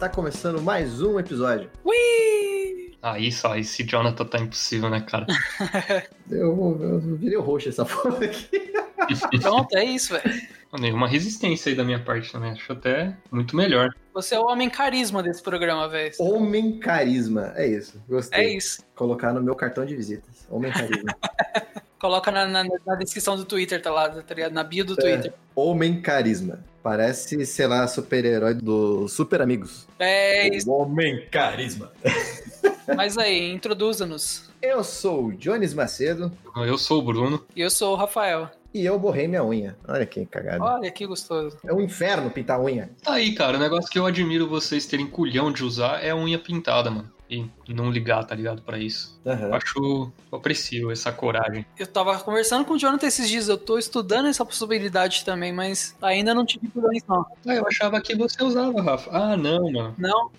está começando mais um episódio. Ui! Aí só, esse Jonathan tá impossível, né, cara? Eu, eu, eu virei o roxo essa porra aqui. Pronto, é isso, velho. Nenhuma resistência aí da minha parte também. Acho até muito melhor. Você é o homem carisma desse programa, velho. Homem carisma. É isso. Gostei. É isso. Colocar no meu cartão de visitas. Homem carisma. Coloca na, na- na descrição do Twitter, tá lá, tá ligado? Na bio do Twitter. Homem carisma. Parece, sei lá, super-herói do Super Amigos. É isso. Homem carisma. Mas aí, introduza-nos. Eu sou o Jones Macedo Eu sou o Bruno. E eu sou o Rafael. e eu borrei minha unha. Olha que cagada. Olha que gostoso. É um inferno pintar unha. Tá aí, cara. O negócio que eu admiro vocês terem culhão de usar é a unha pintada, mano. E não ligar, tá ligado? Pra isso. Eu Aham. acho. Eu aprecio essa coragem. Eu tava conversando com o Jonathan esses dias, eu tô estudando essa possibilidade também, mas ainda não tive problemas, não. Ah, eu achava que você usava, Rafa. Ah, não, mano. Não?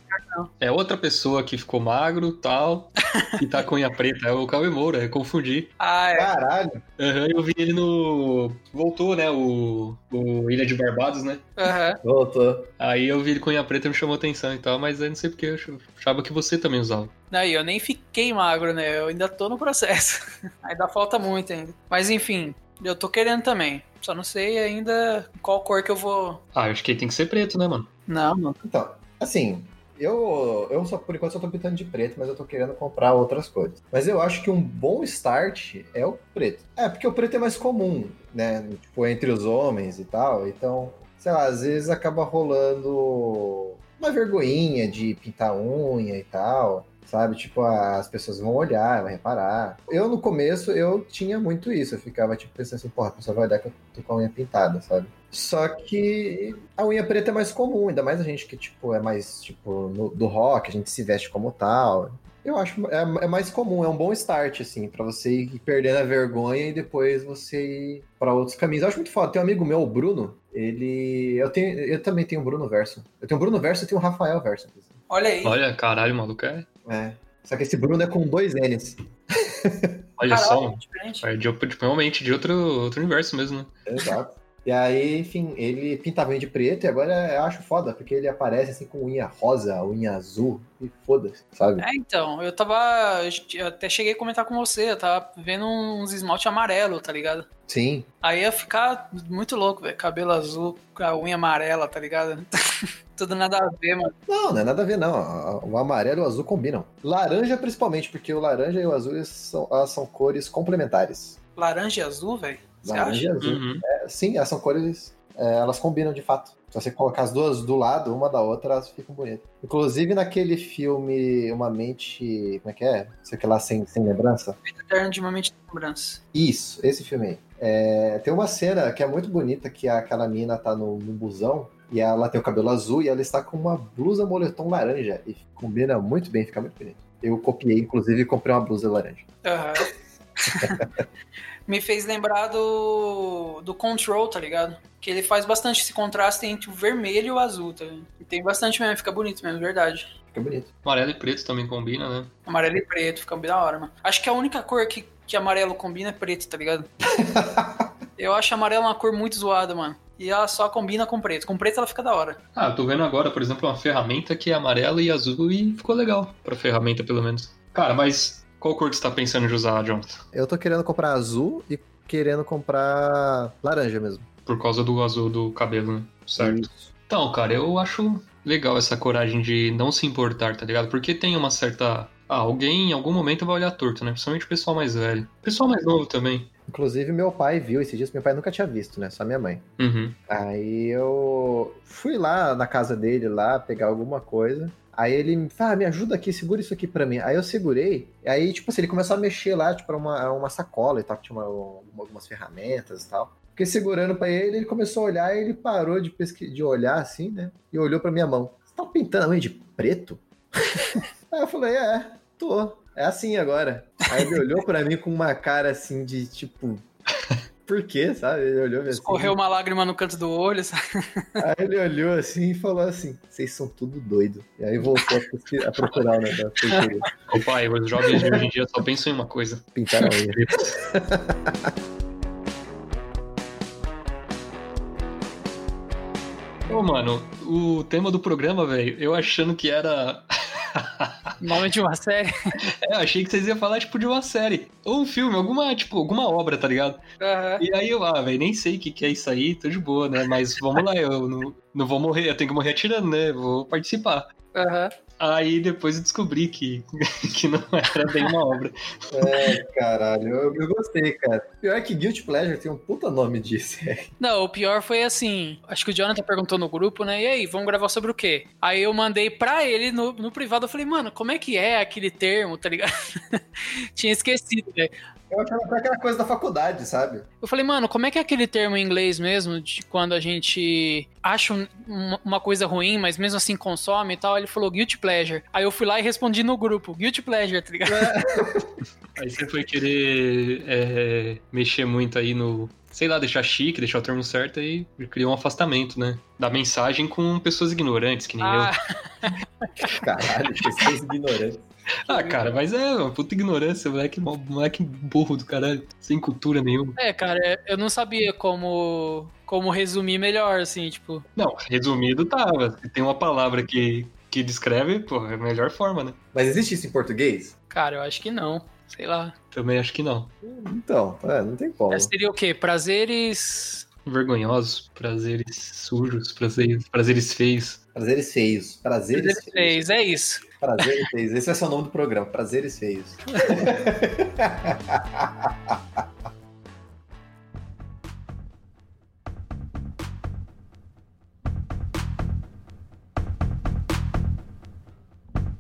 É outra pessoa que ficou magro tal. e tá com unha preta. É o Cauê Moura, eu confundi. Ah, é. Caralho. Aham, eu vi ele no. Voltou, né? O, o Ilha de Barbados, né? Aham. Voltou. Aí eu vi ele com unha preta e me chamou atenção e tal, mas aí não sei porque eu achava que você também usava. Não, e eu nem fiquei magro, né? Eu ainda tô no processo. ainda falta muito ainda. Mas enfim, eu tô querendo também. Só não sei ainda qual cor que eu vou. Ah, eu acho que tem que ser preto, né, mano? Não, mano. Então, assim, eu, eu só por enquanto só tô pintando de preto, mas eu tô querendo comprar outras cores. Mas eu acho que um bom start é o preto. É, porque o preto é mais comum, né? Tipo, entre os homens e tal. Então, sei lá, às vezes acaba rolando uma vergonhinha de pintar unha e tal. Sabe, tipo, as pessoas vão olhar, vão reparar. Eu, no começo, eu tinha muito isso. Eu ficava, tipo, pensando assim, porra, a pessoa vai olhar que eu tô com a unha pintada, sabe? Só que a unha preta é mais comum, ainda mais a gente que, tipo, é mais, tipo, no- do rock, a gente se veste como tal. Eu acho é, é mais comum, é um bom start, assim, pra você ir perdendo a vergonha e depois você ir pra outros caminhos. Eu acho muito foda. Tem um amigo meu, o Bruno, ele. Eu, tenho, eu também tenho o Bruno Verso. Eu tenho o Bruno Verso e tenho o Rafael Verso. Olha aí. Olha, caralho, maluco, é. É. Só que esse Bruno é com dois N's. Olha só, Caralho, diferente. É de, tipo, realmente de outro, outro universo mesmo, né? Exato. E aí, enfim, ele pintava de preto e agora eu acho foda, porque ele aparece assim com unha rosa, unha azul e foda-se, sabe? É, então, eu tava. Eu até cheguei a comentar com você, eu tava vendo uns esmalte amarelo, tá ligado? Sim. Aí ia ficar muito louco, velho. Cabelo azul, com a unha amarela, tá ligado? Tudo nada a ver, mano. Não, não é nada a ver, não. O amarelo e o azul combinam. Laranja, principalmente, porque o laranja e o azul são, são cores complementares. Laranja e azul, velho. Laranja e azul. Uhum. É, sim, elas são cores. é, elas combinam de fato. Se você colocar as duas do lado, uma da outra, elas ficam bonitas. Inclusive naquele filme Uma Mente. Como é que é? Sei que lá sem, sem lembrança. Eterno de uma mente de lembrança. Isso, esse filme aí. É, tem uma cena que é muito bonita, que aquela mina tá no, no busão e ela tem o cabelo azul e ela está com uma blusa moletom laranja. E combina muito bem, fica muito bonito. Eu copiei, inclusive, e comprei uma blusa laranja. Aham. Me fez lembrar do, do Control, tá ligado? Que ele faz bastante esse contraste entre o vermelho e o azul, tá ligado? E tem bastante mesmo, fica bonito mesmo, verdade. Fica bonito. Amarelo e preto também combina, né? Amarelo e preto, fica bem da hora, mano. Acho que a única cor que, que amarelo combina é preto, tá ligado? Eu acho amarelo uma cor muito zoada, mano. E ela só combina com preto. Com preto ela fica da hora. Ah, eu tô vendo agora, por exemplo, uma ferramenta que é amarela e azul e ficou legal. Pra ferramenta, pelo menos. Cara, mas qual cor que você tá pensando de usar, Jonathan? Eu tô querendo comprar azul e querendo comprar laranja mesmo. Por causa do azul do cabelo, né? Certo. Isso. Então, cara, eu acho legal essa coragem de não se importar, tá ligado? Porque tem uma certa. Ah, alguém em algum momento vai olhar torto, né? Principalmente o pessoal mais velho. O pessoal mais novo também. Inclusive, meu pai viu esses dias, meu pai nunca tinha visto, né? Só minha mãe. Uhum. Aí eu fui lá na casa dele, lá, pegar alguma coisa. Aí ele me ah, me ajuda aqui, segura isso aqui pra mim. Aí eu segurei, aí, tipo assim, ele começou a mexer lá, tipo, era uma, uma sacola e tal, que tinha uma- uma- algumas ferramentas e tal. Fiquei segurando pra ele, ele começou a olhar, e ele parou de, pesqui... de olhar assim, né? E olhou pra minha mão. Você tá pintando a unha de preto? aí eu falei, é, tô. É assim agora. Aí ele olhou pra mim com uma cara assim de tipo. Por quê, sabe? Ele olhou assim. Escorreu uma lágrima no canto do olho, sabe? Aí ele olhou assim e falou assim: vocês são tudo doido. E aí voltou a, pesquisar- a procurar o negócio. Ô pai, os jovens de hoje em dia só pensam em uma coisa. Pintar a unha. Ô, Pô, mano, o tema do programa, velho, eu achando que era. Nome de uma série. É, eu achei que vocês iam falar, tipo, de uma série. Ou um filme, alguma, tipo, alguma obra, tá ligado? Aham. E aí eu, ah, velho, nem sei o que, que é isso aí, tô de boa, né? Mas vamos lá, eu não, não vou morrer, eu tenho que morrer atirando, né? Vou participar. Aham. Aí depois eu descobri que, que não era bem uma obra. É, caralho, eu, eu gostei, cara. Pior é que Guilty Pleasure tem um puta nome disso. Não, o pior foi assim. Acho que o Jonathan perguntou no grupo, né? E aí, vamos gravar sobre o quê? Aí eu mandei pra ele no, no privado. Eu falei, mano, como é que é aquele termo, tá ligado? Tinha esquecido, né? Eu achava que era aquela coisa da faculdade, sabe? Eu falei, mano, como é que é aquele termo em inglês mesmo, de quando a gente acha um- uma, coisa ruim, mas mesmo assim consome e tal? Ele falou guilty pleasure. Aí eu fui lá e respondi no grupo, guilty pleasure, tá ligado? Aí você foi querer é, mexer muito aí no. Sei lá, deixar chique, deixar o termo certo e criou um afastamento, né? Da mensagem com pessoas ignorantes, que nem Ah, Caralho, pessoas ignorantes. Ah, cara, mas é uma puta ignorância, moleque, moleque burro do caralho, sem cultura nenhuma. é, cara, eu não sabia como, como resumir melhor, assim, tipo. Não, resumido tava. Se tem uma palavra que, que descreve, pô, é a melhor forma, né? Mas existe isso em português? Cara, eu acho que não. Sei lá. Também acho que não. Então, é, não tem como. É, seria o quê? Prazeres. Vergonhosos, prazeres sujos, prazeres, prazeres feios. Prazeres feios. Prazeres Prazeres feios. feios, é isso. Prazeres feios. Esse ser o nome do programa. Prazeres feios.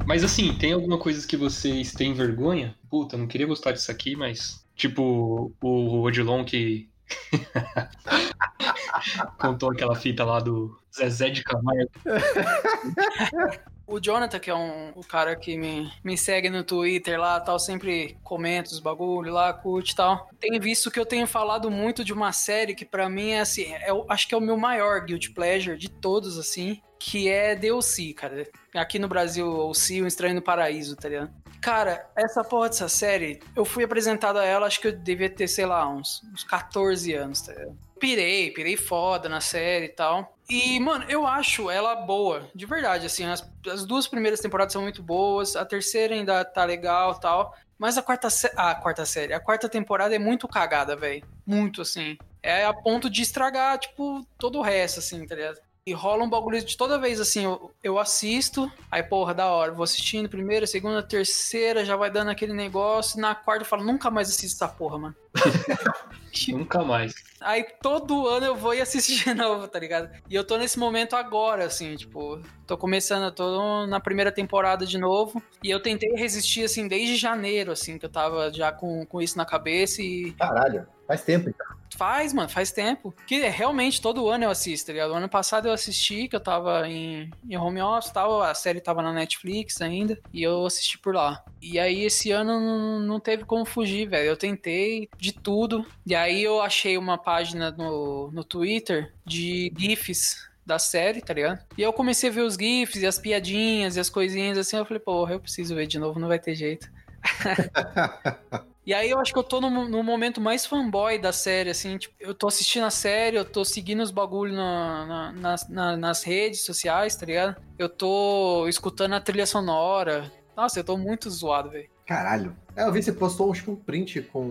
Mas assim, tem alguma coisa que vocês têm vergonha? Puta, não queria gostar disso aqui, mas. Tipo, o Odilon que. Contou aquela fita lá do Zezé de Camargo. O Jonathan, que é um, o cara que me, me segue no Twitter lá, tal, sempre comenta os bagulho lá, curte e tal. Tem visto que eu tenho falado muito de uma série que pra mim é assim, é, acho que é o meu maior guilty pleasure de todos, assim, que é DLC, cara. Aqui no Brasil, o Si, o Estranho no Paraíso, tá ligado? Cara, essa porra dessa série, eu fui apresentado a ela, acho que eu devia ter, sei lá, uns, uns 14 anos, tá ligado? Pirei, pirei foda na série e tal. E, mano, eu acho ela boa, de verdade, assim, as, as duas primeiras temporadas são muito boas, a terceira ainda tá legal tal, mas a quarta, ah, a quarta série, a quarta temporada é muito cagada, velho, muito, assim, é a ponto de estragar, tipo, todo o resto, assim, tá ligado? E rola um bagulho de toda vez assim, eu, eu assisto, aí porra, da hora, vou assistindo primeira, segunda, terceira, já vai dando aquele negócio, na quarta eu falo, nunca mais assisto essa porra, mano. Nunca mais. Aí todo ano eu vou e assisto de novo, tá ligado? E eu tô nesse momento agora, assim, tipo, tô começando, eu tô na primeira temporada de novo. E eu tentei resistir, assim, desde janeiro, assim, que eu tava já com, com isso na cabeça e Caralho, faz tempo então. faz, mano, faz tempo. Que é, realmente todo ano eu assisto, tá ligado? O ano passado eu assisti, que eu tava em, em home office e tal, a série tava na Netflix ainda, e eu assisti por lá. E aí esse ano não, não teve como fugir, velho. Eu tentei de tudo. E aí eu achei uma página no, no Twitter de GIFs da série, tá ligado? E eu comecei a ver os GIFs e as piadinhas e as coisinhas assim. Eu falei, porra, eu preciso ver de novo, não vai ter jeito. E aí eu acho que eu tô no, no momento mais fanboy da série, assim, tipo, eu tô assistindo a série, eu tô seguindo os bagulho na- na- nas, na- nas redes sociais, tá ligado? Eu tô escutando a trilha sonora. Nossa, eu tô muito zoado, velho. Caralho. É, eu vi que você postou acho que um print com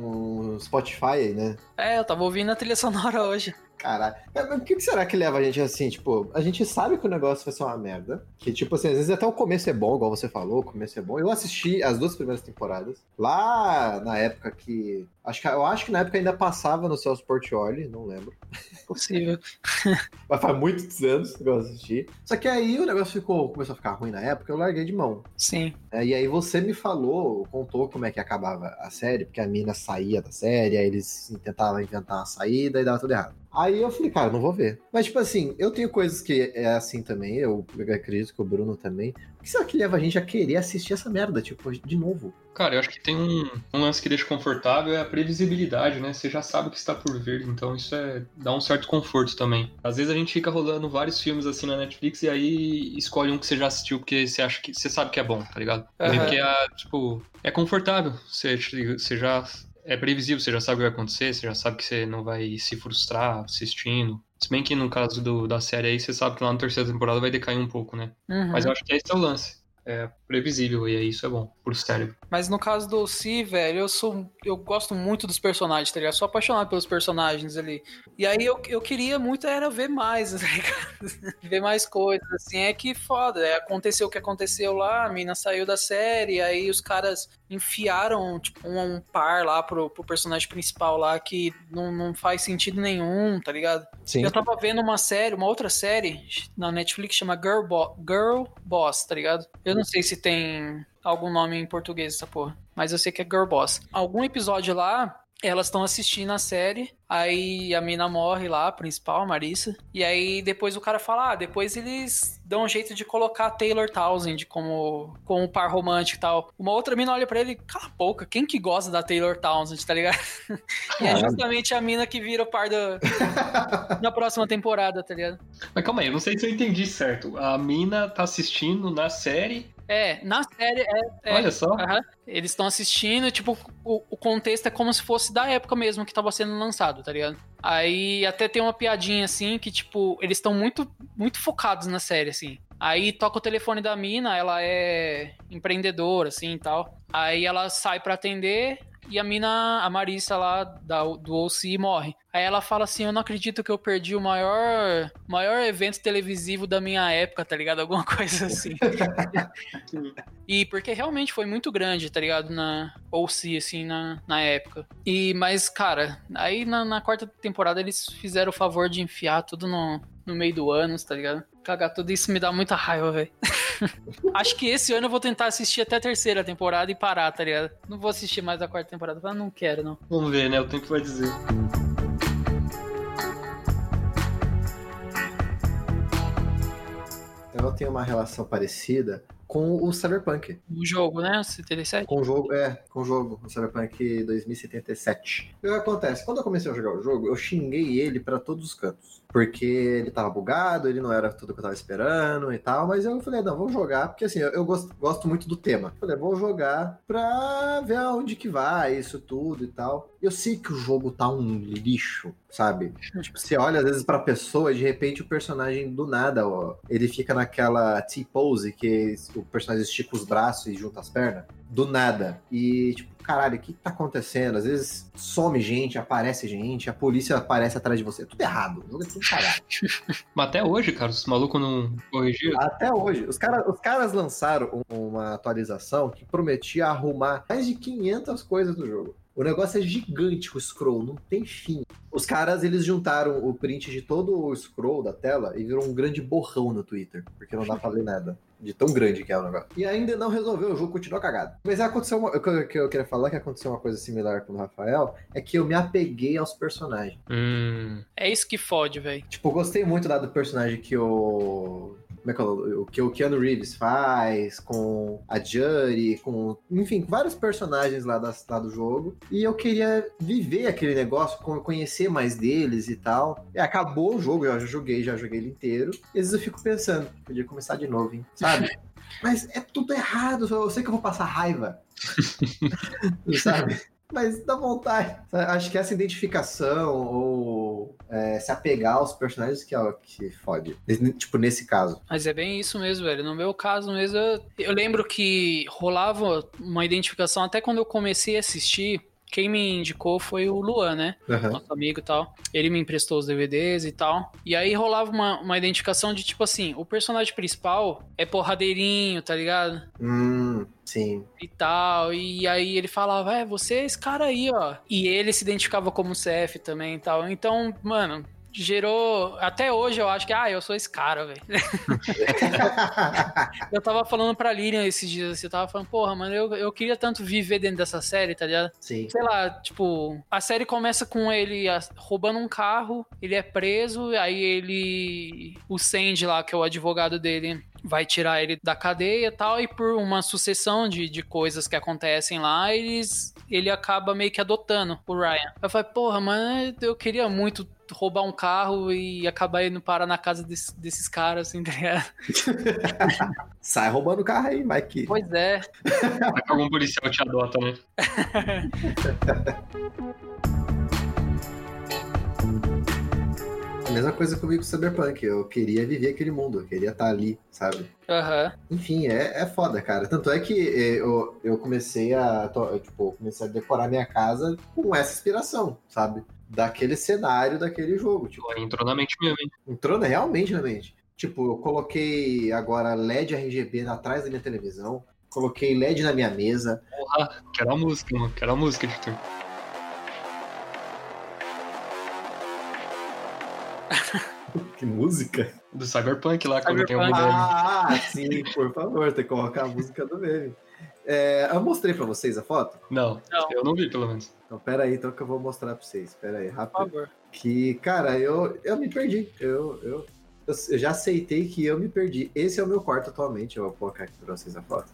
o Spotify aí, né? É, eu tava ouvindo a trilha sonora hoje. Caralho. O que será que leva a gente assim? Tipo, a gente sabe que o negócio vai ser uma merda. Que, tipo assim, às vezes até o começo é bom, igual você falou, o começo é bom. Eu assisti as duas primeiras temporadas. Lá na época que. Acho que eu acho que na época ainda passava no Celso Portioli, não lembro. Possível. Mas faz muitos anos que eu assisti. Só que aí o negócio ficou, começou a ficar ruim na época, eu larguei de mão. Sim. É, e aí você me falou, contou como é que acabava a série, porque a mina saía da série, aí eles tentavam inventar uma saída e dava tudo errado. Aí eu falei, cara, não vou ver. Mas, tipo assim, eu tenho coisas que é assim também, eu acredito que o Bruno também. O que será que leva a gente a querer assistir essa merda, tipo, de novo? Cara, eu acho que tem um, um lance que deixa confortável é a previsibilidade, né? Você já sabe o que está por vir, então isso é dá um certo conforto também. Às vezes a gente fica rolando vários filmes assim na Netflix e aí escolhe um que você já assistiu porque você acha que você sabe que é bom, tá ligado? Aham. Porque é, tipo, é confortável. Você, você já é previsível, você já sabe o que vai acontecer, você já sabe que você não vai se frustrar assistindo. Se bem que no caso do, da série aí, você sabe que lá na terceira temporada vai decair um pouco, né? Uhum. Mas eu acho que esse é o lance. É previsível e aí isso é bom pro cérebro. Mas no caso do Si, velho, eu sou. Eu gosto muito dos personagens, tá ligado? Sou apaixonado pelos personagens ali. E aí eu, eu queria muito era ver mais, tá ligado? ver mais coisas, assim. É que foda. É, aconteceu o que aconteceu lá, a mina saiu da série, aí os caras enfiaram, tipo, um, um par lá pro, pro personagem principal lá que não, não faz sentido nenhum, tá ligado? Sim. Eu tava vendo uma série, uma outra série na Netflix chama Girl, Bo Girl Boss, tá ligado? Eu não sei se tem algum nome em português essa porra, mas eu sei que é Girl Boss. Algum episódio lá, elas estão assistindo a série, aí a mina morre lá, a principal, a Marissa, e aí depois o cara fala, ah, depois eles dão um jeito de colocar a Taylor Townsend como, como par romântico e tal. Uma outra mina olha pra ele, cala a boca, quem que gosta da Taylor Townsend, tá ligado? e é justamente a mina que vira o par da, na próxima temporada, tá ligado? Mas calma aí, eu não sei se eu entendi certo. A mina tá assistindo na série. É, na série é. é Olha só. aham. eles estão assistindo, tipo, o, o contexto é como se fosse da época mesmo que tava sendo lançado, tá ligado? Aí até tem uma piadinha assim que, tipo, eles estão muito, muito focados na série, assim. Aí toca o telefone da mina, ela é empreendedora, assim e tal. Aí ela sai pra atender e a mina, a Marissa lá da, do OC morre. Aí ela fala assim: Eu não acredito que eu perdi o maior, maior evento televisivo da minha época, tá ligado? Alguma coisa assim. e porque realmente foi muito grande, tá ligado? Na OC, assim, na, na época. E, mas, cara, aí na, na quarta temporada eles fizeram o favor de enfiar tudo no, no meio do ano, tá ligado? Cagar tudo isso me dá muita raiva, velho. Acho que esse ano eu vou tentar assistir até a terceira temporada e parar, tá ligado? Não vou assistir mais a quarta temporada, mas não quero, não. Vamos ver, né? O tempo vai dizer. Eu tenho uma relação parecida com o Cyberpunk. O jogo, né? O 77? Com o jogo, é, com o jogo, o Cyberpunk 2077. O que acontece? Quando eu comecei a jogar o jogo, eu xinguei ele pra todos os cantos. Porque ele tava bugado, ele não era tudo que eu tava esperando e tal, mas eu falei, não, vamos jogar, porque assim, eu, eu gosto, gosto muito do tema. Falei, vou jogar pra ver aonde que vai, isso tudo e tal. Eu sei que o jogo tá um lixo, sabe? Tipo, você olha às vezes pra pessoa e de repente o personagem do nada, ó, ele fica naquela T-pose que o personagem estica os braços e junta as pernas. Do nada. E, tipo, caralho, o que tá acontecendo? Às vezes some gente, aparece gente, a polícia aparece atrás de você. É tudo errado. É tudo cagado. Mas até hoje, cara, os malucos não corrigiram. Até hoje. Os, cara, os caras lançaram um- uma atualização que prometia arrumar mais de 500 coisas no jogo. O negócio é gigante, o scroll, não tem fim. Os caras, eles juntaram o print de todo o scroll da tela e virou um grande borrão no Twitter, porque não dá pra ler nada. De tão grande que é o negócio. E ainda não resolveu, o jogo continua cagado. Mas aconteceu uma. O que eu- que eu queria falar que aconteceu uma coisa similar com o Rafael é que eu me apeguei aos personagens. Hum. É isso que fode, velho. Tipo, eu gostei muito lá do personagem que o. Como é que é o o que o Keanu Reeves faz, com a Jury, com. Enfim, vários personagens lá, das, lá do jogo. E eu queria viver aquele negócio, con- conhecer mais deles e tal. E acabou o jogo, eu já joguei, já joguei ele inteiro. E às vezes eu fico pensando, podia começar de novo, hein? Sabe? Mas é tudo errado, eu sei que eu vou passar raiva. sabe? Mas dá vontade. Acho que essa identificação ou é, se apegar aos personagens que é o que fode. Tipo, nesse caso. Mas é bem isso mesmo, velho. No meu caso mesmo, eu, eu lembro que rolava uma identificação até quando eu comecei a assistir. Quem me indicou foi o Luan, né? Aham. Nosso amigo e tal. Ele me emprestou os DVDs e tal. E aí rolava uma, uma identificação de tipo assim: o personagem principal é porradeirinho, tá ligado? Hum, sim. e tal. E aí ele falava, é, você é esse cara aí, ó. E ele se identificava como CF também e tal. Então, mano, gerou. Até hoje eu acho que, ah, eu sou esse cara, velho. eu tava falando pra Lilian esses dias, assim, eu tava falando, porra, mano, eu, eu queria tanto viver dentro dessa série, tá ligado? sim. Sei lá, tipo, a série começa com ele roubando um carro, ele é preso, aí ele. O Sandy lá, que é o advogado dele, vai tirar ele da cadeia e tal, e por uma sucessão de, de coisas que acontecem lá, eles. Ele acaba meio que adotando o Ryan. Eu falei, porra, mano, eu queria muito roubar um carro e acabar indo parar na casa desse- desses caras, assim, tá ligado? Sai roubando o carro aí, Mike. Pois é. Vai que algum policial te adota, né? A mesma coisa comigo com o Cyberpunk. Eu queria viver aquele mundo, eu queria estar ali, sabe? Aham. Enfim, é, é foda, cara. Tanto é que eh, eu, eu comecei a. Tipo, comecei a decorar minha casa com essa inspiração, sabe? Daquele cenário daquele jogo. Tipo, entrou na mente mesmo, hein? entrou na- realmente na mente. Tipo, eu coloquei agora LED RGB atrás da minha televisão, coloquei LED na minha mesa. Porra, quero a música, mano. Quero a música, editor. Que música? Do Cyberpunk lá, quando tem um o Cyberpunk. modelo. Ah, sim, por favor, tem que colocar a música do meme. É, eu mostrei pra vocês a foto? Não, Não. eu não vi, pelo menos. Então, pera aí, então que eu vou mostrar pra vocês. Pera aí, Por rápido. favor. Que, cara, eu, eu me perdi. Eu, eu, eu, eu já aceitei que eu me perdi. Esse é o meu quarto atualmente. Eu vou colocar aqui pra vocês a foto.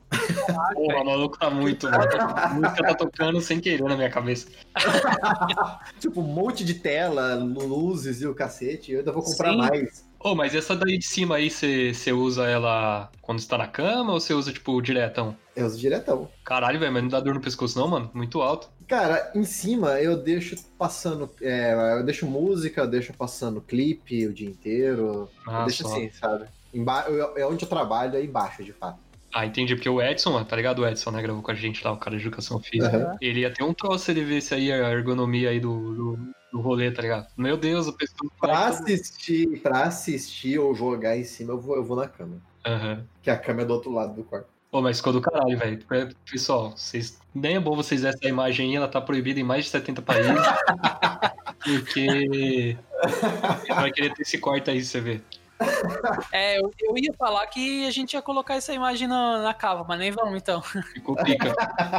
Porra, o maluco tá muito, mano. A música tá tocando sem querer na minha cabeça. Tipo, um monte de tela, luzes e o cacete. Eu ainda vou comprar Sim. mais. Ô, mas essa daí de cima aí, você usa ela quando está na cama ou você usa, tipo, diretão? Eu uso diretão. Caralho, velho, mas não dá dor no pescoço não, mano? Muito alto. Cara, em cima eu deixo passando. é, eu deixo música, eu deixo passando clipe o dia inteiro. eu Ah, deixo só. assim, sabe? Emba eu- é onde eu trabalho, é embaixo, de fato. Ah, entendi, porque o Edson, tá ligado? O Edson, né, gravou com a gente lá, o cara de educação física. Aham. Ele ia ter um troço se ele visse aí a ergonomia aí do, do, do rolê, tá ligado? Meu Deus, o pessoal... Pra assistir, pra assistir ou jogar em cima, eu vou, eu vou na cama. Aham. Que a cama é do outro lado do quarto. Pô, mas ficou do caralho, velho. Pessoal, vocês... nem é bom vocês verem essa imagem aí, ela tá proibida em mais de 70 países. porque... Vai querer ter esse corte aí, você vê. É, eu, eu ia falar que a gente ia colocar essa imagem na, na cava, mas nem vamos então. Ficou pica.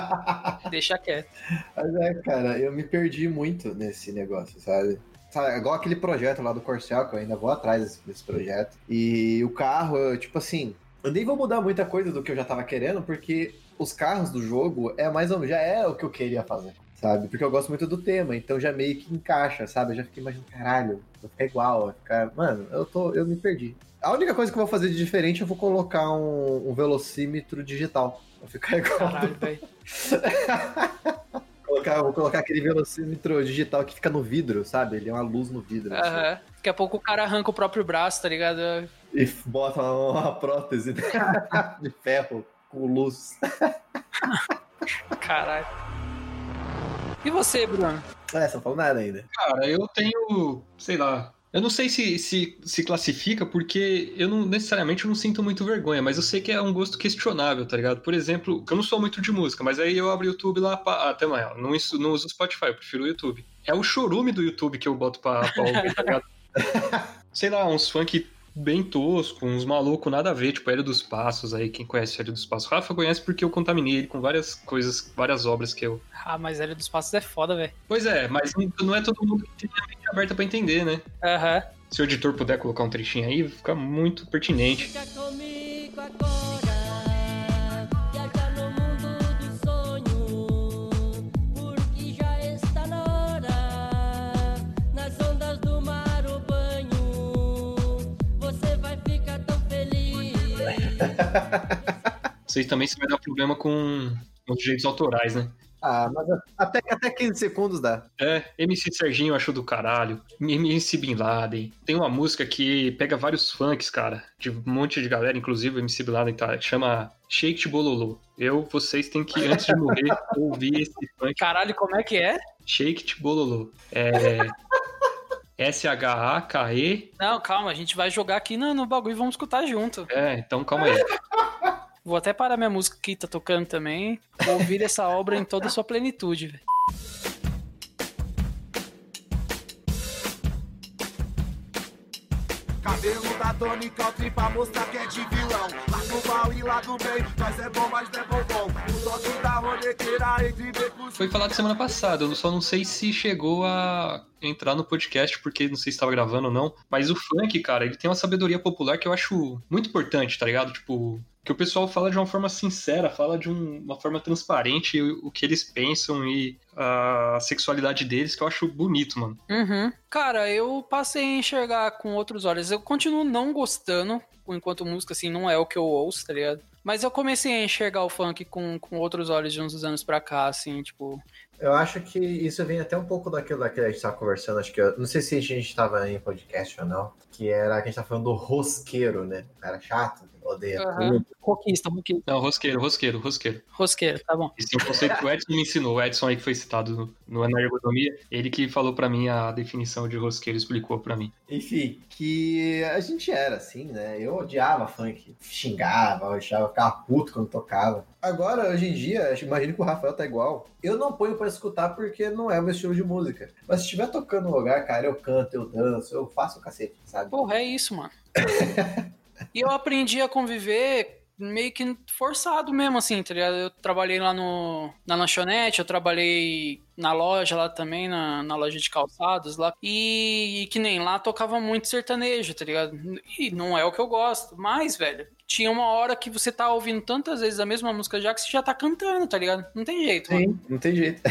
Deixa quieto. Mas é, cara, eu me perdi muito nesse negócio, sabe? Sabe, igual aquele projeto lá do Corcel, que eu ainda vou atrás desse, desse projeto. E o carro, eu, tipo assim, eu nem vou mudar muita coisa do que eu já tava querendo, porque os carros do jogo é mais ou menos, já é o que eu queria fazer, sabe? Porque eu gosto muito do tema, então já meio que encaixa, sabe? Eu já fiquei imaginando, caralho, vai ficar igual, vai ficar. Mano, eu tô. Eu me perdi. A única coisa que eu vou fazer de diferente, eu vou colocar um, um velocímetro digital. Vai ficar igual. Caralho, velho. Colocar, vou colocar aquele velocímetro digital que fica no vidro, sabe? Ele é uma luz no vidro. assim. Daqui a pouco o cara arranca o próprio braço, tá ligado? E bota uma prótese de ferro com luz. Caralho. E você, Bruno? É, você não falou nada ainda. Cara, eu tenho, sei lá. Eu não sei se, se se classifica porque eu não necessariamente eu não sinto muito vergonha, mas eu sei que é um gosto questionável, tá ligado? Por exemplo, eu não sou muito de música, mas aí eu abro o YouTube lá, pra, até amanhã, não, isso- não uso o Spotify, eu prefiro o YouTube. É o chorume do YouTube que eu boto pra, pra ouvir, tá ligado? sei lá, uns funk bem tosco, uns malucos nada a ver, tipo Hélio dos Passos aí, quem conhece Hélio dos Passos? Rafa conhece porque eu contaminei ele com várias coisas, várias obras que eu Ah, mas Hélio dos Passos é foda, velho. Pois é, mas não- não é todo mundo que tem a mente aberta pra entender, né? Aham. Se o editor puder colocar um trechinho aí, fica muito pertinente. Fica comigo agora, Vocês também se vai dar problema com os direitos autorais, né? Ah, mas até, até 15 segundos dá. É, MC Serginho achou do caralho, MC Bin Laden. Tem uma música que pega vários funks, cara, de um monte de galera, inclusive o MC Bin Laden tá, chama Shake It Bololô. Eu, vocês têm que, antes de morrer, ouvir esse funk Caralho, como é que é? Shake It Bololô. É... S-H-A-K-E. Não, calma, a gente vai jogar aqui no, no bagulho e vamos escutar junto. É, então calma aí. Vou até parar minha música que tá tocando também. Ouvir essa obra em toda a sua plenitude, velho. Cabelo da Tony Country pra mostrar que é de vilão. Lá do mal e lá do bem, é bom, mas não é O toque da entre becos. Foi falado semana passada, eu só não sei se chegou a entrar no podcast, porque não sei se estava gravando ou não. Mas o funk, cara, ele tem uma sabedoria popular que eu acho muito importante, tá ligado? Tipo, que o pessoal fala de uma forma sincera, fala de um- uma forma transparente o, o que eles pensam e a sexualidade deles, que eu acho bonito, mano. Uhum. Cara, eu passei a enxergar com outros olhos. Eu continuo não gostando, enquanto música, assim, não é o que eu ouço, tá ligado? Mas eu comecei a enxergar o funk com, com outros olhos de uns anos pra cá, assim, tipo. Eu acho que isso vem até um pouco daquilo, daquilo que a gente tava conversando, acho que eu, não sei se a gente tava em podcast ou não, que era que a gente tava falando do rosqueiro, né? Cara chato, Aham. tudo. Roquista, roquista. Não, rosqueiro, rosqueiro, rosqueiro. Rosqueiro, tá bom. Esse é um conceito que o Edson me ensinou. O Edson aí que foi citado no, no na ergonomia, ele que falou pra mim a definição de rosqueiro, explicou pra mim. Enfim, que a gente era assim, né? Eu odiava funk, xingava, eu achava, ficava puto quando tocava. Agora, hoje em dia, imagino que o Rafael tá igual. Eu não ponho pra escutar porque não é o meu estilo de música. Mas se estiver tocando no lugar, cara, eu canto, eu danço, eu faço o cacete, sabe? Porra, é isso, mano. e eu aprendi a conviver meio que forçado mesmo, assim, tá ligado? Eu trabalhei lá no, na lanchonete, eu trabalhei na loja lá também, na, na loja de calçados lá. E, e que nem lá tocava muito sertanejo, tá ligado? E não é o que eu gosto. Mas, velho, tinha uma hora que você tá ouvindo tantas vezes a mesma música já que você já tá cantando, tá ligado? Não tem jeito, mano. Sim, não tem jeito.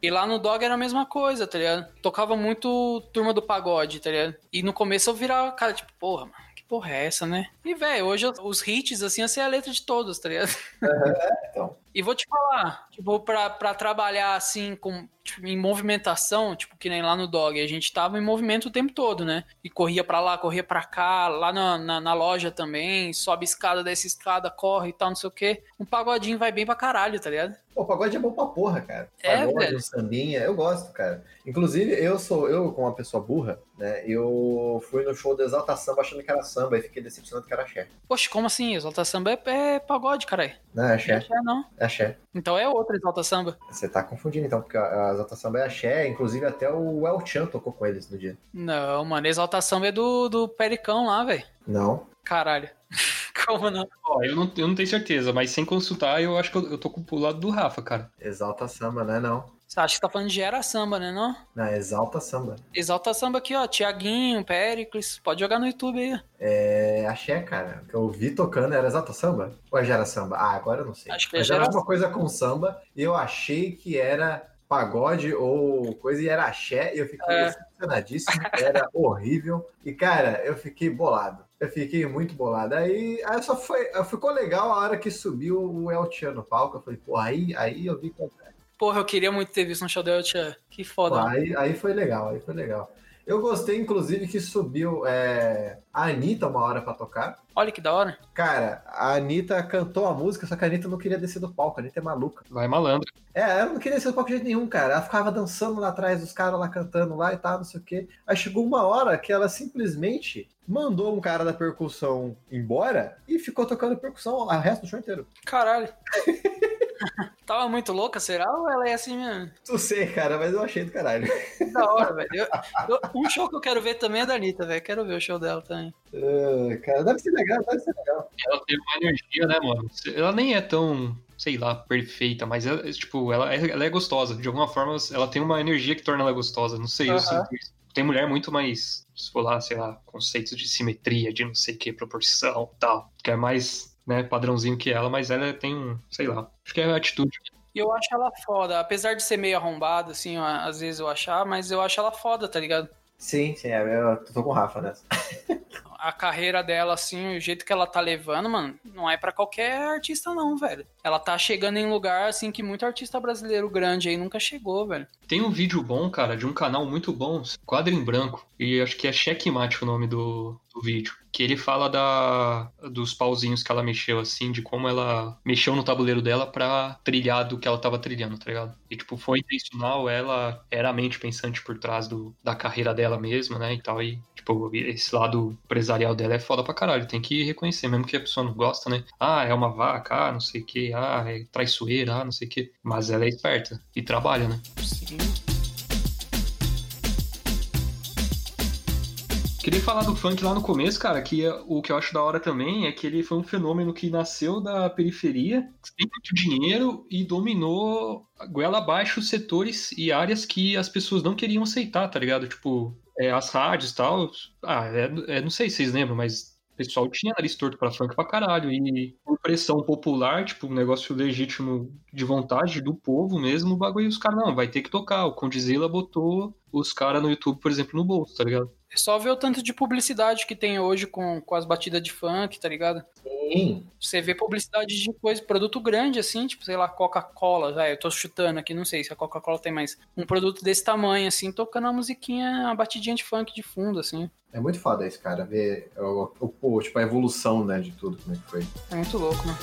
E lá no Dog era a mesma coisa, tá ligado? Tocava muito turma do pagode, tá ligado? E no começo eu virava, cara, tipo, porra, mano, porra é essa, né? E, velho, hoje os hits, assim, eu sei a letra de todos, tá ligado? então. E vou te falar, tipo, pra, pra trabalhar, assim, com, tipo, em movimentação, tipo, que nem lá no Dog, a gente tava em movimento o tempo todo, né? E corria pra lá, corria pra cá, lá na, na, na loja também, sobe escada, desce escada, corre e tal, não sei o quê. Um pagodinho vai bem pra caralho, tá ligado? Pô, pagode é bom pra porra, cara. É, Pagode, velho. sambinha, eu gosto, cara. Inclusive, eu sou, eu, como uma pessoa burra, né? Eu fui no show do Exalta Samba achando que era samba e fiquei decepcionado que era axé. Poxa, como assim? Exalta Samba é, é pagode, caralho. Não, é axé, É, não. é axé. Então é outra Exalta Samba. Você tá confundindo então, porque a a Exalta Samba é axé, inclusive até o El Chan tocou com eles no dia. Não, mano, Exalta Samba é do, do Pericão lá, velho. Não. Caralho. Como não? Ó, eu não, eu não tenho certeza, mas sem consultar, eu acho que eu, eu tô com o lado do Rafa, cara. Exalta Samba, não é não. Você acha que tá falando de Era Samba, né, não? Não, é Exalta Samba. Exalta Samba aqui, ó. Tiaguinho, Pericles. Pode jogar no YouTube aí. É axé, cara. O que eu vi tocando era Exalta Samba? Ou já era samba? Ah, agora eu não sei. Acho que Mas já era era alguma coisa com samba e eu achei que era pagode ou coisa e era axé e eu fiquei É. decepcionadíssimo, era horrível. E, cara, eu fiquei bolado. Eu fiquei muito bolado. Aí, aí só foi. Ficou legal a hora que subiu o El Chan no palco. Eu falei, pô, aí, aí eu vi que Porra, eu queria muito ter visto um show do El Chan. Que Pô, foda. aí, aí foi legal, aí foi legal. Eu gostei, inclusive, que subiu é, a Anitta uma hora pra tocar. Olha que da hora. Cara, a Anitta cantou a música, só que a Anitta não queria descer do palco, a Anitta é maluca. Vai malandro. É, ela não queria descer do palco de jeito nenhum, cara. Ela ficava dançando lá atrás dos caras lá cantando lá e tal, não sei o quê. Aí chegou uma hora que ela simplesmente mandou um cara da percussão embora e ficou tocando percussão o resto do show inteiro. Caralho. Tava muito louca, será? Ou ela é assim mesmo? Não sei, cara, mas eu achei do caralho. Que da hora, velho. Eu- eu- um show que eu quero ver também é da Anitta, velho. Quero ver o show dela também. Ah, cara, deve ser legal, deve ser legal. Ela teve uma energia, né, mano? Ela nem é tão, sei lá, perfeita, mas ela, tipo, ela é, ela é gostosa. De alguma forma, ela tem uma energia que torna ela gostosa. Não sei, eu Aham. sinto isso. Tem mulher muito mais, se for lá, sei lá, conceitos de simetria, de não sei que, proporção tal. Que é mais, né, padrãozinho que ela, mas ela tem um, sei lá, acho que é a atitude. E eu acho ela foda. Apesar de ser meio arrombada, assim, às vezes eu achar, mas eu acho ela foda, tá ligado? Sim, sim, é, eu tô com o Rafa nessa. A carreira dela, assim, o jeito que ela tá levando, mano, não é pra qualquer artista, não, velho. Ela tá chegando em lugar, assim, que muito artista brasileiro grande aí nunca chegou, velho. Tem um vídeo bom, cara, de um canal muito bom, quadro em branco, e acho que é Checkmate o nome do, do vídeo. Que ele fala da, dos pauzinhos que ela mexeu, assim, de como ela mexeu no tabuleiro dela pra trilhar do que ela tava trilhando, tá ligado? E, tipo, foi intencional, ela era a mente pensante por trás do, da carreira dela mesma, né, e tal, e, tipo, esse lado empresarial dela é foda pra caralho, tem que reconhecer, mesmo que a pessoa não gosta, né? Ah, é uma vaca, ah, não sei o que, ah, é traiçoeira, ah, não sei o que. Mas ela é esperta e trabalha, né? Sim. Queria falar do funk lá no começo, cara, que é- o que eu acho da hora também é que ele foi um fenômeno que nasceu da periferia, sem muito dinheiro e dominou goela abaixo setores e áreas que as pessoas não queriam aceitar, tá ligado? Tipo, é, as rádios e tal. Ah, é, é, não sei se vocês lembram, mas o pessoal tinha nariz torto pra funk pra caralho. E por pressão popular, tipo, um negócio legítimo de vontade do povo mesmo, o bagulho, os caras, não, vai ter que tocar. O Condizila botou os caras no YouTube, por exemplo, no bolso, tá ligado? É só ver o tanto de publicidade que tem hoje com, com as batidas de funk, tá ligado? Sim. Você vê publicidade de coisa, produto grande assim, tipo, sei lá, Coca-Cola, vai, eu tô chutando aqui, não sei se a Coca-Cola tem mais. Um produto desse tamanho, assim, tocando a musiquinha, a batidinha de funk de fundo, assim. É muito foda esse cara, ver o, o- o- tipo, a evolução, né, de tudo, como é que foi. É muito louco, né?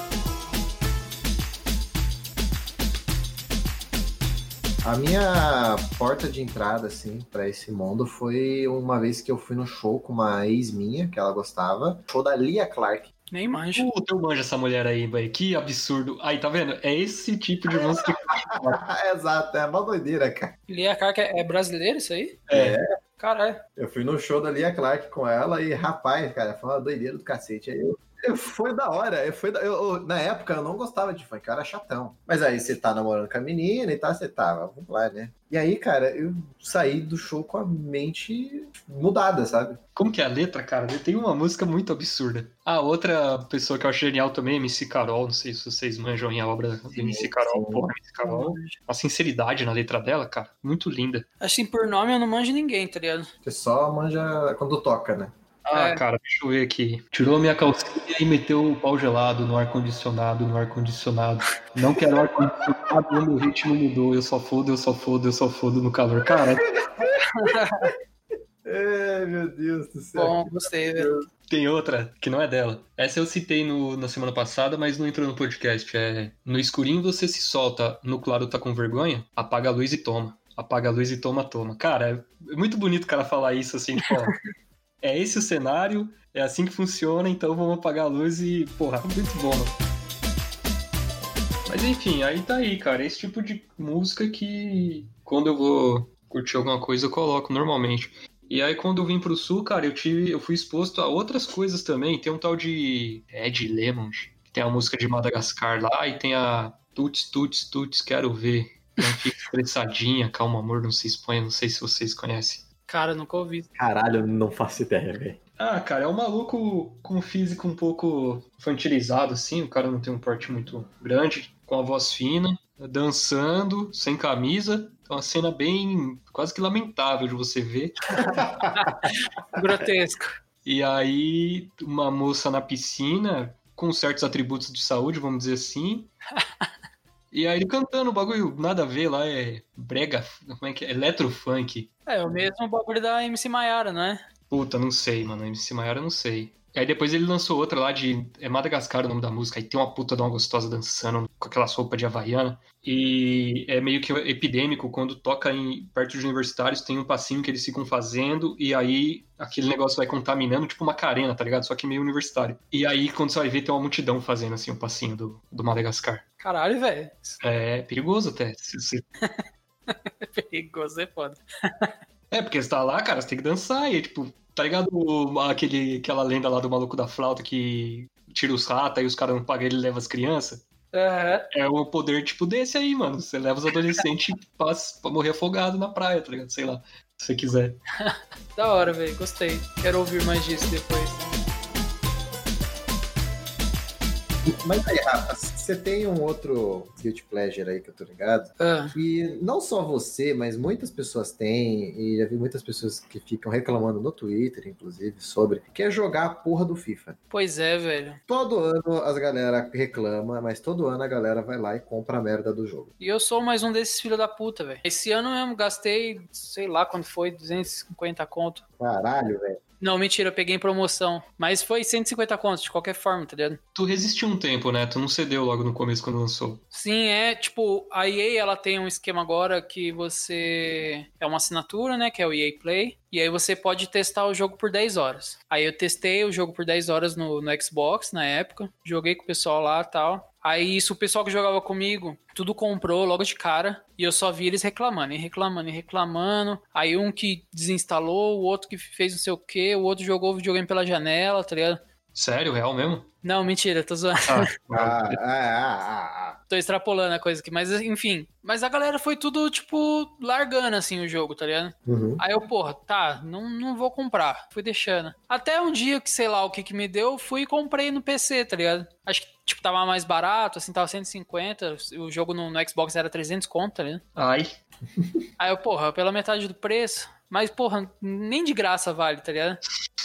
A minha porta de entrada, assim, pra esse mundo foi uma vez que eu fui no show com uma ex minha, que ela gostava, show da Lia Clark. Nem manjo. Puta, eu manjo essa mulher aí, velho. Que absurdo. Aí, tá vendo? É esse tipo de música. Exato, é uma doideira, cara. Lia Clark é é brasileiro isso aí? É. Caralho. Eu fui no show da Lia Clark com ela e, rapaz, cara, foi uma doideira do cacete. Aí eu- foi da hora. Eu, foi da- eu- eu- na época eu não gostava de funk, eu era chatão. Mas aí você tá namorando com a menina e tal, você tá, vamos lá, né? E aí, cara, eu saí do show com a mente mudada, sabe? Como que é a letra, cara? Tem uma música muito absurda. A outra pessoa que eu acho genial também, MC Carol. Não sei se vocês manjam em a obra da MC Carol. sim. Porra, MC Carol. A sinceridade na letra dela, cara, muito linda. Assim, por nome eu não manjo ninguém, tá ligado? Você só manja quando toca, né? Ah, É. cara, deixa eu ver aqui. Tirou minha calcinha e meteu o pau gelado no ar-condicionado, no ar-condicionado. Não quero ar-condicionado, o ritmo mudou. Eu só fodo, eu só fodo, eu só fodo no calor. Cara, É, meu Deus do céu. Bom, gostei, velho. tem outra que não é dela. Essa eu citei no- na semana passada, mas não entrou no podcast. É No escurinho você se solta, no claro tá com vergonha, apaga a luz e toma. Apaga a luz e toma, toma. Cara, é muito bonito o cara falar isso assim, tipo, ó, é esse o cenário, é assim que funciona, então vamos apagar a luz e, porra, muito bom. Mas enfim, aí tá aí, cara. Esse tipo de música que quando eu vou curtir alguma coisa eu coloco normalmente. E aí quando eu vim pro sul, cara, eu tive, eu fui exposto a outras coisas também. Tem um tal de Ed Lemon, que tem a música de Madagascar lá e tem a Tuts Tuts Tuts Quero Ver. Não fica estressadinha, calma amor, não se expõe, não sei se vocês conhecem. Cara, nunca ouvi. Caralho, eu não faço ideia, velho. Ah, cara, é um maluco com um físico um pouco infantilizado, assim. O cara não tem um porte muito grande, com a voz fina, dançando, sem camisa. Então, uma cena bem quase que lamentável de você ver. Grotesco. E aí, uma moça na piscina, com certos atributos de saúde, vamos dizer assim. E aí ele cantando o bagulho, nada a ver lá, é brega, como é que é? Electrofunk. É, o mesmo bagulho da MC Maiara, não é? Puta, não sei, mano. MC Maiara, não sei. E aí depois ele lançou outra lá de. É Madagascar o nome da música. Aí tem uma puta de uma gostosa dançando com aquelas roupas de Havaiana. E é meio que epidêmico quando toca em perto de universitários, tem um passinho que eles ficam fazendo. E aí aquele negócio vai contaminando, tipo uma carena, tá ligado? Só que meio universitário. E aí quando você vai ver, tem uma multidão fazendo assim o passinho do, do Madagascar. Caralho, velho. É perigoso até. É perigoso, é foda. É, porque você tá lá, cara, você tem que dançar. E tipo, tá ligado aquele, aquela lenda lá do maluco da flauta que tira os ratos e os caras não pagam ele e leva as crianças? Aham. É um poder tipo desse aí, mano. Você leva os adolescentes pra, pra morrer afogado na praia, tá ligado? Sei lá, se você quiser. Da hora, velho. Gostei. Quero ouvir mais disso depois. Mas aí, Rafa, você tem um outro guilty pleasure aí que eu tô ligado? Ah, E não só você, mas muitas pessoas têm, e já vi muitas pessoas que ficam reclamando no Twitter, inclusive, sobre, que é jogar a porra do FIFA. pois é, velho. Todo ano as galera reclama, mas todo ano a galera vai lá e compra a merda do jogo. E eu sou mais um desses filhos da puta, velho. Esse ano mesmo gastei, sei lá quando foi, 250 conto. Caralho, velho. Não, mentira, eu peguei em promoção. Mas foi 150 conto, de qualquer forma, tá ligado? Tu resistiu um tempo, né? Tu não cedeu logo no começo quando lançou. Sim, é tipo, a EA ela tem um esquema agora que você. É uma assinatura, né? Que é o EA Play. E aí você pode testar o jogo por 10 horas. Aí eu testei o jogo por 10 horas no, no Xbox na época. Joguei com o pessoal lá tal. Aí isso, o pessoal que jogava comigo, tudo comprou logo de cara. E eu só vi eles reclamando, e reclamando, e reclamando. Aí um que desinstalou, o outro que fez não sei o que, o outro jogou o videogame pela janela, tá ligado? Sério, real mesmo? Não, mentira, tô zoando. Ah, Ah, ah, ah, ah, ah. Tô extrapolando a coisa aqui, mas enfim. Mas a galera foi tudo, tipo, largando assim o jogo, tá ligado? Uhum. Aí eu, porra, tá, não, não vou comprar. Fui deixando. Até um dia que, sei lá, o que que me deu, fui e comprei no PC, tá ligado? Acho que, tipo, tava mais barato, assim, tava 150. O jogo no, no Xbox era 300 conto, tá ligado? Ai, Aí eu, porra, pela metade do preço. Mas, porra, nem de graça vale, tá ligado?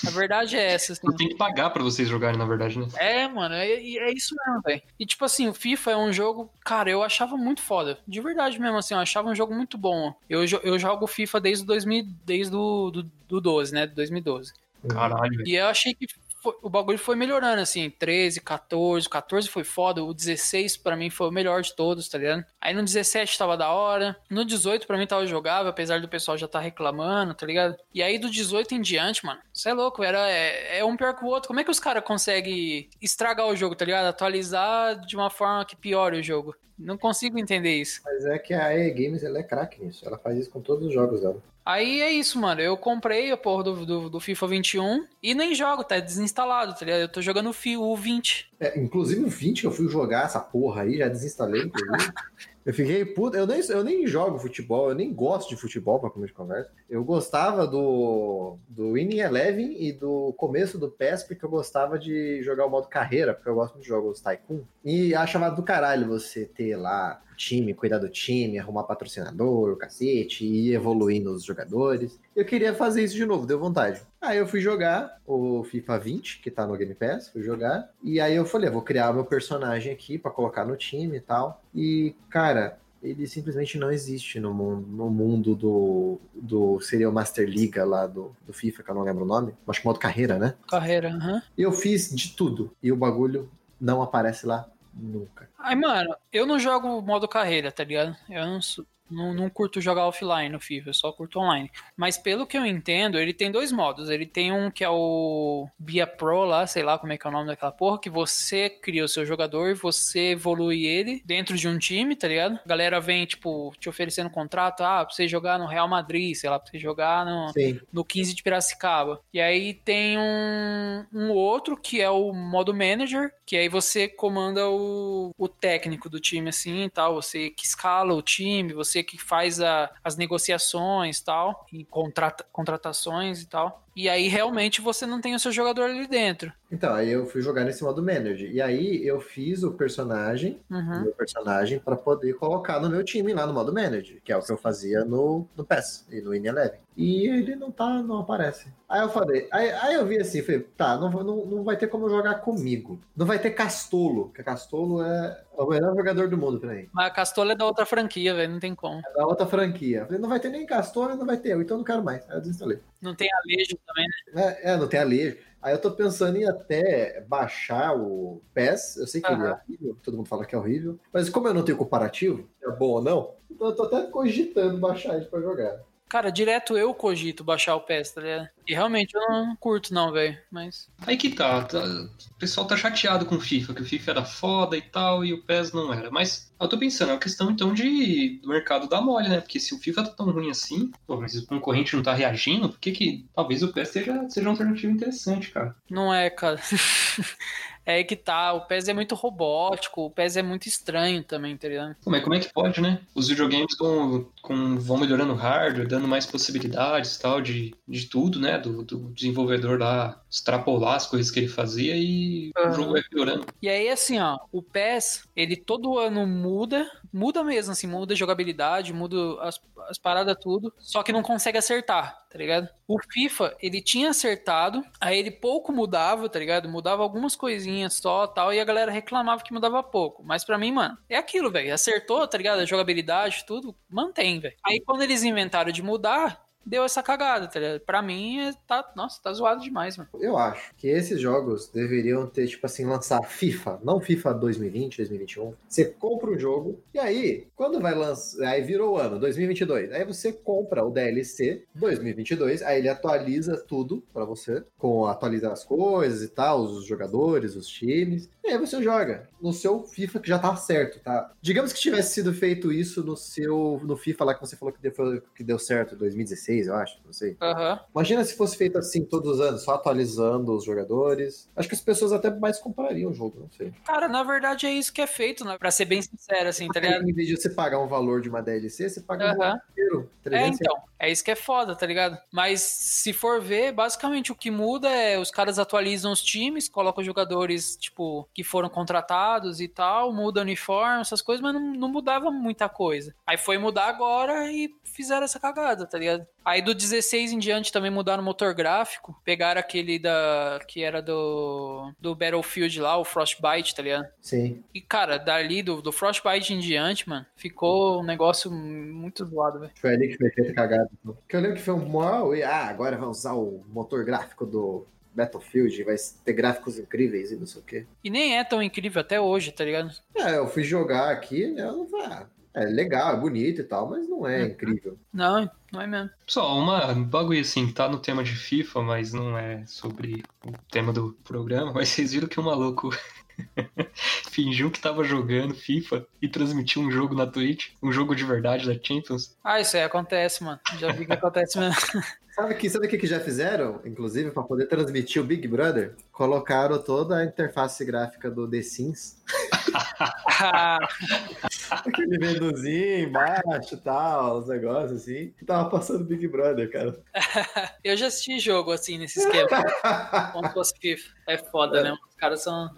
A verdade é essa, assim. Tem que pagar pra vocês jogarem, na verdade, né? É, mano, é, é isso mesmo, velho. E tipo assim, o FIFA é um jogo, cara, eu achava muito foda. De verdade mesmo, assim, eu achava um jogo muito bom. Eu, eu jogo FIFA desde o 2000, desde o do, do 12, né? Do 2012. Caralho. E eu achei que foi- o bagulho foi melhorando, assim, 13, 14, 14 foi foda, o 16 pra mim foi o melhor de todos, tá ligado? Aí no 17 tava da hora, no 18 pra mim tava jogável, apesar do pessoal já tá reclamando, tá ligado? E aí do 18 em diante, mano, você é louco, era, é, é um pior que o outro. Como é que os caras conseguem estragar o jogo, tá ligado? Atualizar de uma forma que piore o jogo. Não consigo entender isso. Mas é que a EA Games ela é craque nisso. Ela faz isso com todos os jogos dela. Aí é isso, mano. Eu comprei a porra do, do, do FIFA 21 e nem jogo, tá desinstalado, tá ligado? Eu tô jogando o Fi- o 20. É, inclusive o 20 que eu fui jogar essa porra aí, já desinstalei, inclusive. Eu fiquei puto, eu nem, eu nem jogo futebol, eu nem gosto de futebol pra comer de conversa. Eu gostava do, do Winning Eleven e do começo do PES, porque eu gostava de jogar o modo carreira, porque eu gosto muito de jogos Tycoon. E achava do caralho você ter lá time, cuidar do time, arrumar patrocinador, o cacete, e ir evoluindo os jogadores. Eu queria fazer isso de novo, deu vontade. Aí eu fui jogar o FIFA 20, que tá no Game Pass, fui jogar. E aí eu falei, "Ah, vou criar meu personagem aqui pra colocar no time e tal. E, cara, ele simplesmente não existe no mundo, no mundo do, do. Seria o Master League lá do, do FIFA, que eu não lembro o nome. Acho que modo carreira, né? Carreira, aham. E eu fiz de tudo. E o bagulho não aparece lá nunca. Aí, mano, eu não jogo modo carreira, tá ligado? Eu não, sou- não, não curto jogar offline no FIFA, eu só curto online. Mas pelo que eu entendo, ele tem dois modos. Ele tem um que é o Bia Pro lá, sei lá como é que é o nome daquela porra, que você cria o seu jogador e você evolui ele dentro de um time, tá ligado? A galera vem, tipo, te oferecendo contrato, ah, pra você jogar no Real Madrid, sei lá, pra você jogar no, Sim. no 15 de Piracicaba. E aí tem um, um outro que é o modo manager, que aí você comanda o, o técnico do time assim e tal, você que escala o time, você que faz a- as negociações tal, e contrata, contratações e tal. E aí realmente você não tem o seu jogador ali dentro. Então, aí eu fui jogar nesse modo manager. E aí eu fiz o personagem, Uhum. meu personagem, pra poder colocar no meu time lá no modo manager, que é o que eu fazia no, no PES e no Win Eleven. E ele não tá, não aparece. Aí eu falei, aí, aí eu vi assim, falei, tá, não, não, não vai ter como jogar comigo. Não vai ter Castolo, porque Castolo é o melhor jogador do mundo pra mim. Mas a Castola é da outra franquia, velho, não tem como. É da outra franquia. Eu Falei, não vai ter nem Castolo, não vai ter eu, então eu não quero mais. Aí eu desinstalei. Não tem alejo também, né? É, é, não tem alejo. Aí eu tô pensando em até baixar o PES. Eu sei que ele é horrível, todo mundo fala que é horrível. Mas como eu não tenho comparativo, se é bom ou não, então eu tô até cogitando baixar ele pra jogar. Cara, direto eu cogito baixar o PES, tá ligado? E realmente eu não curto não, velho, mas... Aí que tá, tá- o pessoal tá chateado com o FIFA, que o FIFA era foda e tal, e o PES não era. Mas eu tô pensando, é uma questão então de do mercado dar mole, né? Porque se o FIFA tá tão ruim assim, pô, mas o concorrente não tá reagindo, por que que talvez o PES seja, seja uma alternativa interessante, cara? Não é, cara. é aí que tá. O PES é muito robótico, o PES é muito estranho também, tá ligado? Pô, mas como é que pode, né? Os videogames com, com- vão melhorando o hardware, dando mais possibilidades e tal, de, de tudo, né? Do, do desenvolvedor lá extrapolar as coisas que ele fazia e o Aham. jogo vai piorando. E aí, assim, ó, o PES, ele todo ano muda, muda mesmo, assim, muda a jogabilidade, muda as, as paradas tudo, só que não consegue acertar, tá ligado? O FIFA, ele tinha acertado, aí ele pouco mudava, tá ligado? Mudava algumas coisinhas só tal, e a galera reclamava que mudava pouco. Mas pra mim, mano, é aquilo, velho. Acertou, tá ligado? A jogabilidade, tudo, mantém, velho. Aí quando eles inventaram de mudar, deu essa cagada, tá ligado? Pra mim, é- tá, nossa, tá zoado demais, mano. Eu acho que esses jogos deveriam ter, tipo assim, lançar FIFA, não FIFA 2020, 2021. Você compra o jogo e aí, quando vai lançar, aí virou o ano, 2022. Aí você compra o DLC 2022, aí ele atualiza tudo pra você, com atualizar as coisas e tal, os jogadores, os times. E aí você joga no seu FIFA que já tá certo, tá? Digamos que tivesse sido feito isso no seu no FIFA lá que você falou que deu, que deu certo, 2016, 16, eu acho, não sei. Aham. Imagina se fosse feito assim todos os anos, só atualizando os jogadores. Acho que as pessoas até mais comprariam o jogo, não sei. Cara, na verdade é isso que é feito, né? Pra ser bem sincero, assim, tá ligado? Em vez de você pagar um valor de uma DLC, você paga um Aham. valor inteiro. É, 300 então. É isso que é foda, tá ligado? Mas se for ver, basicamente o que muda é os caras atualizam os times, colocam jogadores, tipo, que foram contratados e tal, muda o uniforme, essas coisas, mas não, não mudava muita coisa. Aí foi mudar agora e fizeram essa cagada, tá ligado? Aí do 16 em diante também mudaram o motor gráfico, pegaram aquele da que era do do Battlefield lá, o Frostbite, tá ligado? Sim. E cara, dali do, do Frostbite em diante, mano, ficou um negócio muito zoado, velho. Foi ali que foi feita a cagada. Porque eu lembro que foi um maior. Ah, agora vai usar o motor gráfico do Battlefield, vai ter gráficos incríveis e não sei o quê. E nem é tão incrível até hoje, tá ligado? É, eu fui jogar aqui, né? Eu não falei, ah, é legal, é bonito e tal, mas não é Uhum. incrível. Não, não é mesmo. Só uma um bagulho assim, que tá no tema de FIFA, mas não é sobre o tema do programa, mas vocês viram que o maluco fingiu que tava jogando FIFA e transmitiu um jogo na Twitch, um jogo de verdade da Champions. Ah, isso aí acontece, mano. Já vi que acontece mesmo. Sabe que sabe o que, que já fizeram, inclusive, para poder transmitir o Big Brother? Colocaram toda a interface gráfica do The Sims. Aquele menuzinho embaixo e tal, os negócios assim. Tava passando Big Brother, cara. eu já assisti jogo assim, nesse esquema. Como se fosse FIFA. É foda, né? Os caras são.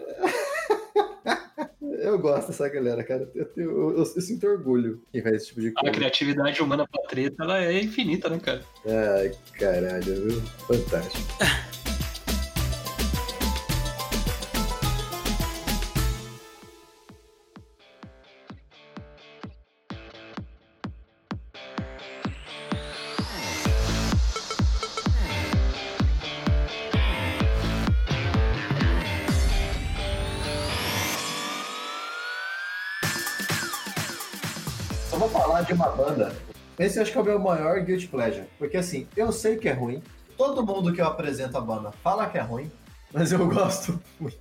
Eu gosto dessa galera, cara. Eu, tenho- eu- eu- eu sinto orgulho em fazer esse tipo de A coisa. criatividade humana pra treta, ela é infinita, né, cara? Ai, caralho, viu? Fantástico. De uma banda. Esse eu acho que é o meu maior guilty pleasure. Porque assim, eu sei que é ruim. Todo mundo que eu apresento a banda fala que é ruim, mas eu gosto muito.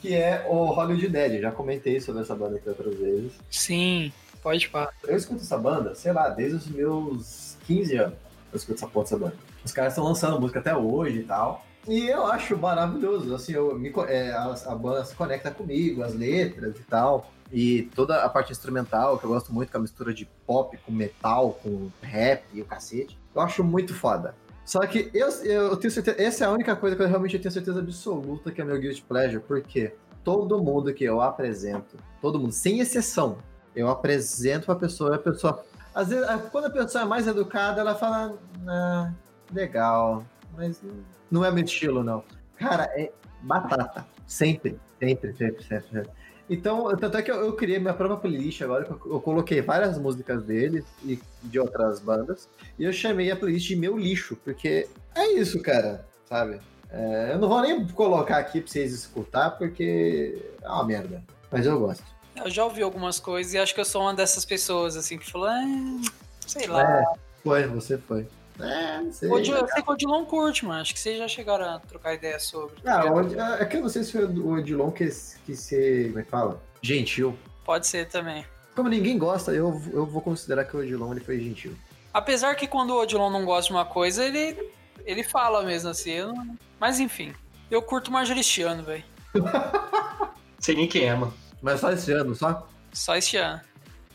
que é o Hollywood Dead. Já comentei sobre essa banda aqui outras vezes. Sim, pode pá. Eu escuto essa banda, sei lá, desde os meus 15 anos. Eu escuto essa porra dessa banda. Os caras estão lançando música até hoje e tal. E eu acho maravilhoso. Assim, eu me, é, a, a banda se conecta comigo, as letras e tal. E toda a parte instrumental, que eu gosto muito, com a mistura de pop com metal, com rap e o cacete. Eu acho muito foda. Só que eu, eu tenho certeza. Essa é a única coisa que eu realmente tenho certeza absoluta que é meu Guilty Pleasure, porque todo mundo que eu apresento, todo mundo, sem exceção, eu apresento pra pessoa a pessoa. Às vezes, quando a pessoa é mais educada, ela fala. Ah, legal, mas não é meu estilo, não. Cara, é batata. Sempre, sempre, sempre, sempre. sempre. Então, tanto é que eu, eu criei minha própria playlist agora, eu, eu coloquei várias músicas deles e de outras bandas, e eu chamei a playlist de meu lixo, porque é isso, cara, sabe? É, eu não vou nem colocar aqui pra vocês escutar, porque é uma merda. Mas eu gosto. Eu já ouvi algumas coisas e acho que eu sou uma dessas pessoas, assim, que falou, ah, sei lá. É, foi, você foi. É, não sei. Odilon- eu sei que o Odilon curte, mano. Acho que vocês já chegaram a trocar ideia sobre. tá Ah, Od- é que eu não sei se foi o Odilon que, que se. Como é que fala? Gentil. Pode ser também. Como ninguém gosta, eu, eu vou considerar que o Odilon ele foi gentil. Apesar que quando o Odilon não gosta de uma coisa, ele, ele fala mesmo assim. eu não- Mas enfim, eu curto Marjoristiano, velho. Sei nem quem é, mano. Mas só esse ano, só? Só este ano.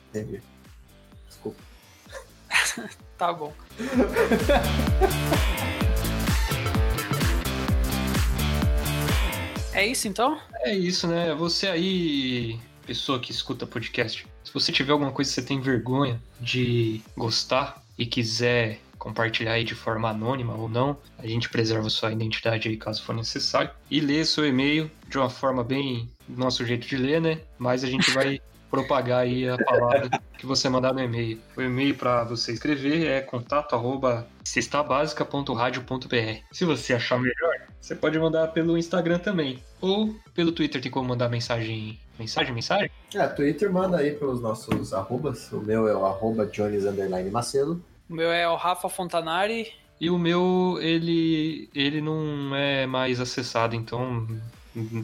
Entendi. Desculpa. Tá bom. É isso então? É isso, né? Você aí, pessoa que escuta podcast, se você tiver alguma coisa que você tem vergonha de gostar e quiser compartilhar aí de forma anônima ou não, a gente preserva sua identidade aí caso for necessário. E lê seu e-mail de uma forma bem do nosso jeito de ler, né? Mas a gente vai propagar aí a palavra que você mandar no e-mail. O e-mail para você escrever é contato arroba cestabasica.radio.br. Se você achar melhor, você pode mandar pelo Instagram também. Ou pelo Twitter tem como mandar mensagem. Mensagem, mensagem? É, Twitter manda aí pelos nossos arrobas. O meu é o arroba Jones Underline Macedo. O meu é o Rafa Fontanari. E o meu, ele. ele não é mais acessado, então.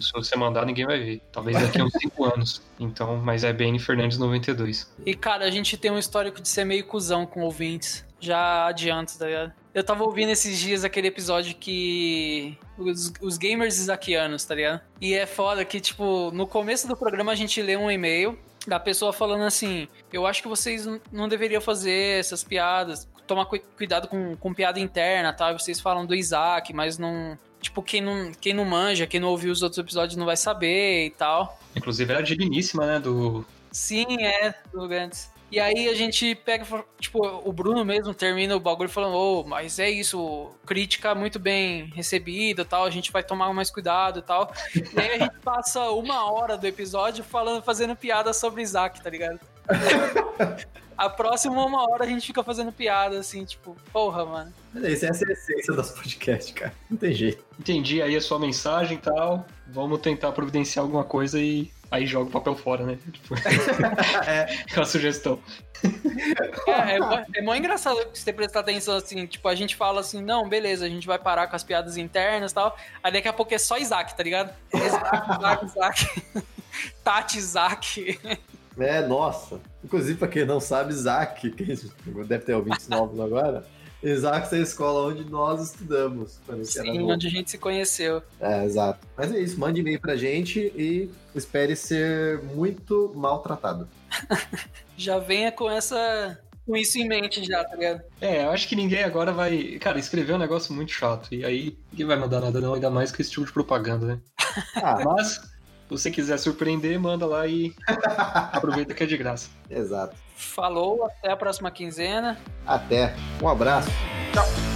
Se você mandar, ninguém vai ver. Talvez daqui a uns 5 anos. Então, mas é BN Fernandes 92. E cara, a gente tem um histórico de ser meio cuzão com ouvintes. já adianto, tá ligado? Eu tava ouvindo esses dias aquele episódio que. Os, os gamers isaquianos, tá ligado? E é foda que, tipo, no começo do programa a gente lê um e-mail da pessoa falando assim: Eu acho que vocês não deveriam fazer essas piadas, tomar cu- cuidado com, com piada interna, tá? Vocês falam do Isaac, mas não. Tipo, quem não, quem não manja, quem não ouviu os outros episódios não vai saber e tal. Inclusive era digníssima, né? Do. Sim, é, do Gantz. E aí a gente pega, tipo, o Bruno mesmo termina o bagulho falando, ô, mas é isso, crítica muito bem recebida e tal, a gente vai tomar mais cuidado e tal. E aí a gente passa uma hora do episódio falando, fazendo piada sobre Isaac, tá ligado? A próxima uma hora a gente fica fazendo piada, assim, tipo, porra, mano. Mas é isso, essa é a essência das podcasts, cara. Não tem jeito. Entendi aí a sua mensagem e tal. Vamos tentar providenciar alguma coisa e aí joga o papel fora, né? Tipo, É, aquela sugestão. É, é, mó- é mó engraçado você prestar atenção assim, tipo, a gente fala assim, não, beleza, a gente vai parar com as piadas internas e tal. Aí daqui a pouco é só Isaac, tá ligado? Isaac, Isaac, Isaac. Tati, Isaac. é, nossa. Inclusive, pra quem não sabe, Isaac, que deve ter ouvintes novos agora, Isaac é a escola onde nós estudamos. Sim, onde a gente se conheceu. É, exato. Mas é isso, mande e-mail pra gente e espere ser muito maltratado. Já venha com essa. com isso em mente já, tá ligado? É, eu acho que ninguém agora vai. Cara, escrever é um negócio muito chato. E aí ninguém vai mandar nada, não, ainda mais com esse tipo de propaganda, né? Ah, Mas, você quiser surpreender, manda lá e aproveita que é de graça. exato. Falou, até a próxima quinzena. Até. Um abraço. Tchau.